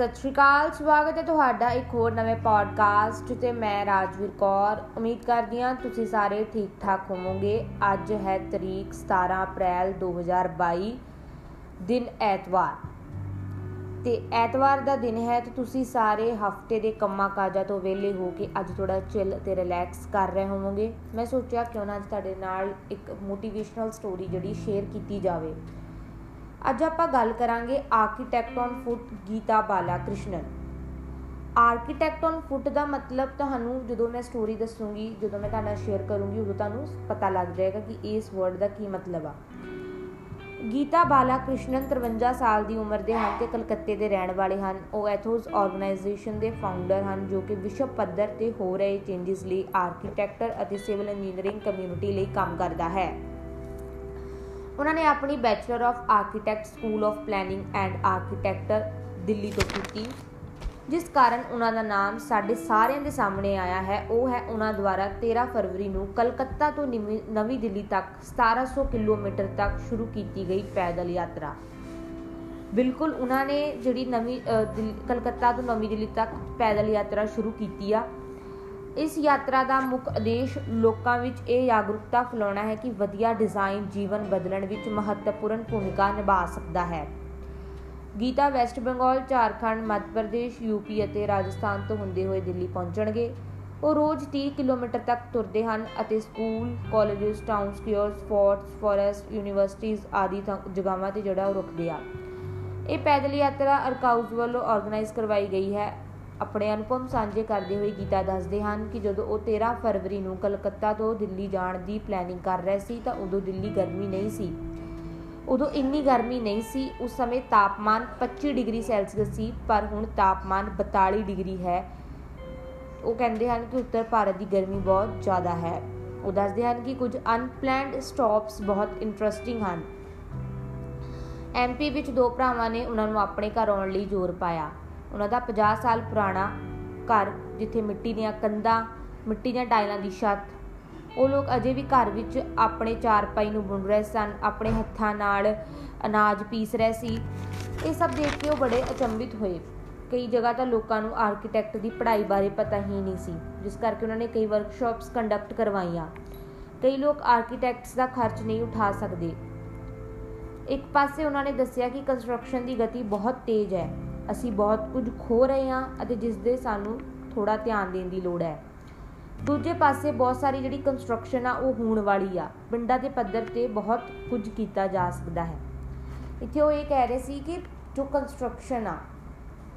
ਸਤਿ ਸ਼੍ਰੀ ਅਕਾਲ, ਸਵਾਗਤ ਹੈ ਤੁਹਾਡਾ ਇੱਕ ਹੋਰ ਨਵੇਂ ਪੋਡਕਾਸਟ ਤੇ ਮੈਂ ਰਾਜਵੀਰ ਕੌਰ। ਉਮੀਦ ਕਰਦੀ ਹਾਂ ਤੁਸੀਂ ਸਾਰੇ ਠੀਕ ਠਾਕ ਹੋਵੋਗੇ। ਅੱਜ ਹੈ ਤਰੀਕ 17 ਅਪ੍ਰੈਲ 2022 ਦਿਨ ਐਤਵਾਰ। ਤੇ ਐਤਵਾਰ ਦਾ ਦਿਨ ਹੈ ਤੇ ਤੁਸੀਂ ਸਾਰੇ ਹਫ਼ਤੇ ਦੇ ਕੰਮਾਂ ਕਾਜਾਂ ਤੋਂ ਵਿਹਲੇ ਹੋ ਕੇ ਅੱਜ ਥੋੜਾ ਚਿਲ ਤੇ ਰਿਲੈਕਸ ਕਰ ਰਹੇ ਹੋਵੋਗੇ। ਮੈਂ ਸੋਚਿਆ ਕਿਉਂ ਨਾ ਅੱਜ ਤੁਹਾਡੇ ਨਾਲ ਇੱਕ ਮੋਟੀਵੇਸ਼ਨਲ ਸਟੋਰੀ ਜਿਹੜੀ ਸ਼ੇਅਰ ਕੀਤੀ ਜਾਵੇ। ਅੱਜ ਆਪਾਂ ਗੱਲ ਕਰਾਂਗੇ architect on foot Geeta Bala Krishnan architect on foot ਦਾ ਮਤਲਬ ਤੁਹਾਨੂੰ ਜਦੋਂ ਮੈਂ ਸਟੋਰੀ ਦੱਸੂਗੀ, ਜਦੋਂ ਮੈਂ ਤੁਹਾਡਾ ਸ਼ੇਅਰ ਕਰੂੰਗੀ, ਉਦੋਂ ਤੁਹਾਨੂੰ ਪਤਾ ਲੱਗ ਜਾਏਗਾ ਕਿ ਇਸ ਵਰਡ ਦਾ ਕੀ ਮਤਲਬ ਆ। ਗੀਤਾ ਬਾਲਾ ਕ੍ਰਿਸ਼ਨਨ 53 ਸਾਲ ਦੀ ਉਮਰ ਦੇ ਹਨ ਤੇ ਕਲਕੱਤੇ ਦੇ ਰਹਿਣ ਵਾਲੇ ਹਨ। ਉਹ ਐਥੋਸ ਆਰਗੇਨਾਈਜੇਸ਼ਨ ਦੇ ਫਾਊਂਡਰ ਹਨ, ਜੋ ਕਿ ਵਿਸ਼ਵ ਪੱਧਰ ਤੇ ਹੋ ਰਹੇ ਚੇਂਜਸ ਲਈ ਆਰਕੀਟੈਕਚਰ ਅਤੇ ਸਿਵਲ ਇੰਜੀਨੀਅਰਿੰਗ ਕਮਿਊਨਿਟੀ ਲਈ ਕੰਮ ਕਰਦਾ ਹੈ। ਉਹਨਾਂ ਨੇ ਆਪਣੀ bachelor of architect school of planning and architecture Delhi ਤੋਂ ਕੀਤੀ, ਜਿਸ ਕਾਰਨ ਉਹਨਾਂ ਦਾ ਨਾਮ ਸਾਡੇ ਸਾਰਿਆਂ ਦੇ ਸਾਹਮਣੇ ਆਇਆ ਹੈ। ਉਹ ਹੈ ਉਹਨਾਂ ਦੁਆਰਾ 13 ਫਰਵਰੀ ਨੂੰ ਕਲਕੱਤਾ ਤੋਂ ਨਵੀਂ ਦਿੱਲੀ ਤੱਕ 1700 ਕਿਲੋਮੀਟਰ ਤੱਕ ਸ਼ੁਰੂ ਕੀਤੀ ਗਈ ਪੈਦਲ ਯਾਤਰਾ। ਬਿਲਕੁਲ ਉਹਨਾਂ ਨੇ ਜਿਹੜੀ ਨਵੀਂ ਕਲਕੱਤਾ ਤੋਂ ਨਵੀਂ ਦਿੱਲੀ ਤੱਕ ਪੈਦਲ ਯਾਤਰਾ ਸ਼ੁਰੂ ਕੀਤੀ ਆ। ਇਸ ਯਾਤਰਾ ਦਾ ਮੁੱਖ ਉਦੇਸ਼ ਲੋਕਾਂ ਵਿੱਚ ਇਹ ਜਾਗਰੂਕਤਾ ਫੈਲਾਉਣਾ ਹੈ ਕਿ ਵਧੀਆ ਡਿਜ਼ਾਈਨ ਜੀਵਨ ਬਦਲਣ ਵਿੱਚ ਮਹੱਤਵਪੂਰਨ ਭੂਮਿਕਾ ਨਿਭਾ ਸਕਦਾ ਹੈ। ਗੀਤਾ ਵੈਸਟ ਬੰਗਾਲ, ਝਾਰਖੰਡ, ਮੱਧ ਪ੍ਰਦੇਸ਼ ਯੂਪੀ ਅਤੇ ਰਾਜਸਥਾਨ ਤੋਂ ਹੁੰਦੇ ਹੋਏ ਦਿੱਲੀ ਪਹੁੰਚਣਗੇ। ਉਹ ਰੋਜ਼ 30 ਕਿਲੋਮੀਟਰ ਤੱਕ ਤੁਰਦੇ ਹਨ ਅਤੇ school, colleges, town squares, forts, forest ਯੂਨੀਵਰਸਿਟੀਆਂ ਆਦਿ ਜਗ੍ਹਾਵਾਂ ਤੇ ਜਿਹੜਾ ਉਹ ਰੁਕਦੇ ਆ। ਇਹ ਪੈਦਲ ਯਾਤਰਾ ਅਰਕਾਊਜ਼ ਵੱਲੋਂ ਆਰਗੇਨਾਈਜ਼ ਕਰਵਾਈ ਗਈ ਹੈ। ਆਪਣੇ ਅਨੁਭਵ ਸਾਂਝੇ ਕਰਦੇ ਹੋਏ ਗੀਤਾ ਦੱਸਦੇ ਹਨ ਕਿ ਜਦੋਂ ਉਹ 13 ਫਰਵਰੀ ਨੂੰ ਕਲਕੱਤਾ ਤੋਂ ਦਿੱਲੀ ਜਾਣ ਦੀ ਪਲੈਨਿੰਗ ਕਰ ਰਹੇ ਸੀ ਤਾਂ ਉਦੋਂ ਦਿੱਲੀ ਗਰਮੀ ਨਹੀਂ ਸੀ। ਉਦੋਂ ਇੰਨੀ ਗਰਮੀ ਨਹੀਂ ਸੀ, ਉਸ ਸਮੇਂ ਤਾਪਮਾਨ 25 ਡਿਗਰੀ ਸੈਲਸੀਅਸ ਸੀ, ਪਰ ਹੁਣ ਤਾਪਮਾਨ 42 ਡਿਗਰੀ ਹੈ। ਉਹ ਕਹਿੰਦੇ ਹਨ ਕਿ ਉੱਤਰ ਭਾਰਤ ਦੀ ਗਰਮੀ ਬਹੁਤ ਜ਼ਿਆਦਾ ਹੈ। ਉਹ ਦੱਸਦੇ ਹਨ ਕਿ ਕੁਝ ਅਨਪਲੈਨਡ ਸਟਾਪਸ ਬਹੁਤ ਇੰਟਰਸਟਿੰਗ ਹਨ। ਐਮਪੀ ਵਿੱਚ ਦੋ ਭਰਾਵਾਂ ਨੇ ਉਹਨਾਂ ਨੂੰ ਆਪਣੇ ਘਰ ਆਉਣ ਲਈ ਜ਼ੋਰ ਪਾਇਆ। ਉਹਨਾਂ ਦਾ 50 ਸਾਲ ਪੁਰਾਣਾ ਘਰ ਜਿੱਥੇ ਮਿੱਟੀ ਦੀਆਂ ਕੰਧਾਂ, ਮਿੱਟੀ ਦੀਆਂ ਟਾਈਲਾਂ ਦੀ ਛੱਤ। ਉਹ ਲੋਕ ਅਜੇ ਵੀ ਘਰ ਵਿੱਚ ਆਪਣੇ ਚਾਰਪਾਈ ਨੂੰ ਬੁਣ ਰਹੇ ਸਨ, ਆਪਣੇ ਹੱਥਾਂ ਨਾਲ ਅਨਾਜ ਪੀਸ ਰਹੇ ਸੀ। ਇਹ ਸਭ ਦੇਖ ਕੇ ਉਹ ਬੜੇ ਅਚੰਭਿਤ ਹੋਏ। ਕਈ ਜਗ੍ਹਾ ਤਾਂ ਲੋਕਾਂ ਨੂੰ ਆਰਕੀਟੈਕਟ ਦੀ ਪੜ੍ਹਾਈ ਬਾਰੇ ਪਤਾ ਹੀ ਨਹੀਂ ਸੀ, ਜਿਸ ਕਰਕੇ ਉਹਨਾਂ ਨੇ ਕਈ ਵਰਕਸ਼ਾਪਸ ਕੰਡਕਟ ਕਰਵਾਈਆਂ। ਕਈ ਲੋਕ ਆਰਕੀਟੈਕਟਸ ਦਾ ਖਰਚ ਨਹੀਂ ਉਠਾ ਸਕਦੇ। ਇੱਕ ਪਾਸੇ ਉਹਨਾਂ ਨੇ ਦੱਸਿਆ ਕਿ ਕੰਸਟਰਕਸ਼ਨ ਦੀ ਗਤੀ ਬਹੁਤ ਤੇਜ਼ ਹੈ। ਅਸੀਂ ਬਹੁਤ ਕੁਝ ਖੋ ਰਹੇ ਹਾਂ ਅਤੇ ਜਿਸ ਦੇ ਸਾਨੂੰ ਥੋੜਾ ਧਿਆਨ ਦੇਣ ਦੀ ਲੋੜ ਹੈ। ਦੂਜੇ ਪਾਸੇ ਬਹੁਤ ਸਾਰੀ ਜਿਹੜੀ ਕੰਸਟਰਕਸ਼ਨ ਆ, ਉਹ ਹੋਣ ਵਾਲੀ ਆ। ਪਿੰਡਾਂ ਦੇ ਪੱਧਰ ਤੇ ਬਹੁਤ ਕੁਝ ਕੀਤਾ ਜਾ ਸਕਦਾ ਹੈ। ਇੱਥੇ ਉਹ ਇਹ ਕਹਿ ਰਹੇ ਸੀ ਕਿ ਜੋ ਕੰਸਟਰਕਸ਼ਨ ਆ,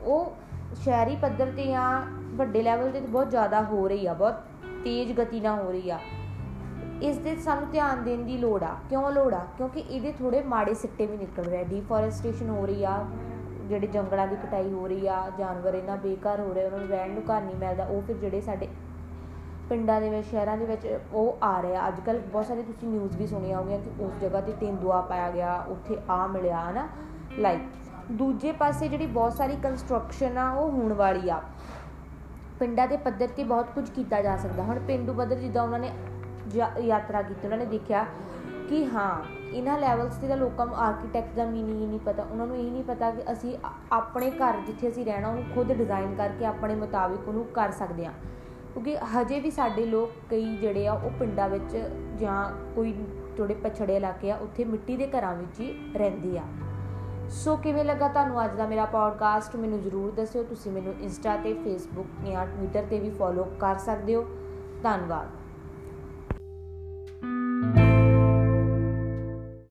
ਉਹ ਸ਼ਹਿਰੀ ਪੱਧਰ ਤੇ ਜਾਂ ਵੱਡੇ ਲੈਵਲ ਤੇ ਬਹੁਤ ਜ਼ਿਆਦਾ ਹੋ ਰਹੀ ਆ, ਬਹੁਤ ਤੇਜ਼ ਗਤੀ ਨਾਲ ਹੋ ਰਹੀ ਆ। ਇਸ ਦੇ ਸਾਨੂੰ ਧਿਆਨ ਦੇਣ ਦੀ ਲੋੜ ਆ। ਕਿਉਂ ਲੋੜ ਆ? ਕਿਉਂਕਿ ਇਹਦੇ ਥੋੜੇ ਮਾੜੇ ਸਿੱਟੇ ਵੀ ਨਿਕਲ ਰਹੇ ਡੀਫੋਰੈਸਟੇਸ਼ਨ ਹੋ ਰਹੀ ਆ ਜਿਹੜੇ ਜੰਗਲਾਂ ਦੀ ਕਟਾਈ ਹੋ ਰਹੀ ਆ, ਜਾਨਵਰ ਇਹਨਾਂ ਬੇਘਰ ਹੋ ਰਹੇ ਉਹਨਾਂ ਨੂੰ ਰਹਿਣ ਨੂੰ ਘਰ ਨਹੀਂ ਮਿਲਦਾ, ਉਹ ਫਿਰ ਜਿਹੜੇ ਸਾਡੇ ਪਿੰਡਾਂ ਦੇ ਵਿੱਚ, ਸ਼ਹਿਰਾਂ ਦੇ ਵਿੱਚ ਉਹ ਆ ਰਿਹਾ ਅੱਜ ਕੱਲ ਬਹੁਤ ਸਾਰੇ ਤੁਸੀਂ ਨਿਊਜ਼ ਵੀ ਸੁਣੀਆਂ ਹੋਗੀਆਂ ਕਿ ਉਸ ਜਗ੍ਹਾ ਤੇ ਤੇਂਦੂਆ ਪਾਇਆ ਗਿਆ, ਉੱਥੇ ਆ ਮਿਲਿਆ, ਹਨਾ? ਲਾਈਕ ਦੂਜੇ ਪਾਸੇ ਜਿਹੜੀ ਬਹੁਤ ਸਾਰੀ ਕੰਸਟਰਕਸ਼ਨ ਆ, ਉਹ ਹੋਣ ਵਾਲੀ ਆ। ਪਿੰਡਾਂ ਦੇ ਪੱਧਰ ਤੇ ਬਹੁਤ ਕੁਝ ਕੀਤਾ ਜਾ ਸਕਦਾ। ਹੁਣ ਪਿੰਡੂ ਪੱਧਰ ਜਿੱਦਾਂ ਉਹਨਾਂ ਨੇ ਯਾਤਰਾ ਕੀਤੀ, ਉਹਨਾਂ ਨੇ ਦੇਖਿਆ ਕਿ ਹਾਂ, ਇਹਨਾਂ ਲੈਵਲਸ ਤੇ ਤਾਂ ਲੋਕਾਂ ਨੂੰ ਆਰਕੀਟੈਕਟ ਦਾ ਮੀਨਿੰਗ ਹੀ ਨਹੀਂ ਪਤਾ। ਉਹਨਾਂ ਨੂੰ ਇਹ ਨਹੀਂ ਪਤਾ ਕਿ ਅਸੀਂ ਆਪਣੇ ਘਰ ਜਿੱਥੇ ਅਸੀਂ ਰਹਿਣਾ, ਉਹਨੂੰ ਖੁਦ ਡਿਜ਼ਾਈਨ ਕਰਕੇ ਆਪਣੇ ਮੁਤਾਬਿਕ ਉਹਨੂੰ ਕਰ ਸਕਦੇ ਹਾਂ। ਕਿਉਂਕਿ ਹਜੇ ਵੀ ਸਾਡੇ ਲੋਕ ਕਈ ਜਿਹੜੇ ਆ, ਉਹ ਪਿੰਡਾਂ ਵਿੱਚ ਜਾਂ ਕੋਈ ਥੋੜੇ ਪਛੜੇ ਇਲਾਕੇ ਆ, ਉੱਥੇ ਮਿੱਟੀ ਦੇ ਘਰਾਂ ਵਿੱਚ ਹੀ ਰਹਿੰਦੇ ਆ। ਸੋ ਕਿਵੇਂ ਲੱਗਾ ਤੁਹਾਨੂੰ ਅੱਜ ਦਾ ਮੇਰਾ ਪੋਡਕਾਸਟ ਮੈਨੂੰ ਜ਼ਰੂਰ ਦੱਸਿਓ। ਤੁਸੀਂ ਮੈਨੂੰ ਇੰਸਟਾ ਤੇ ਫੇਸਬੁੱਕ ਜਾਂ ਟਵਿੱਟਰ ਤੇ ਵੀ ਫੋਲੋ ਕਰ ਸਕਦੇ ਹੋ। ਧੰਨਵਾਦ।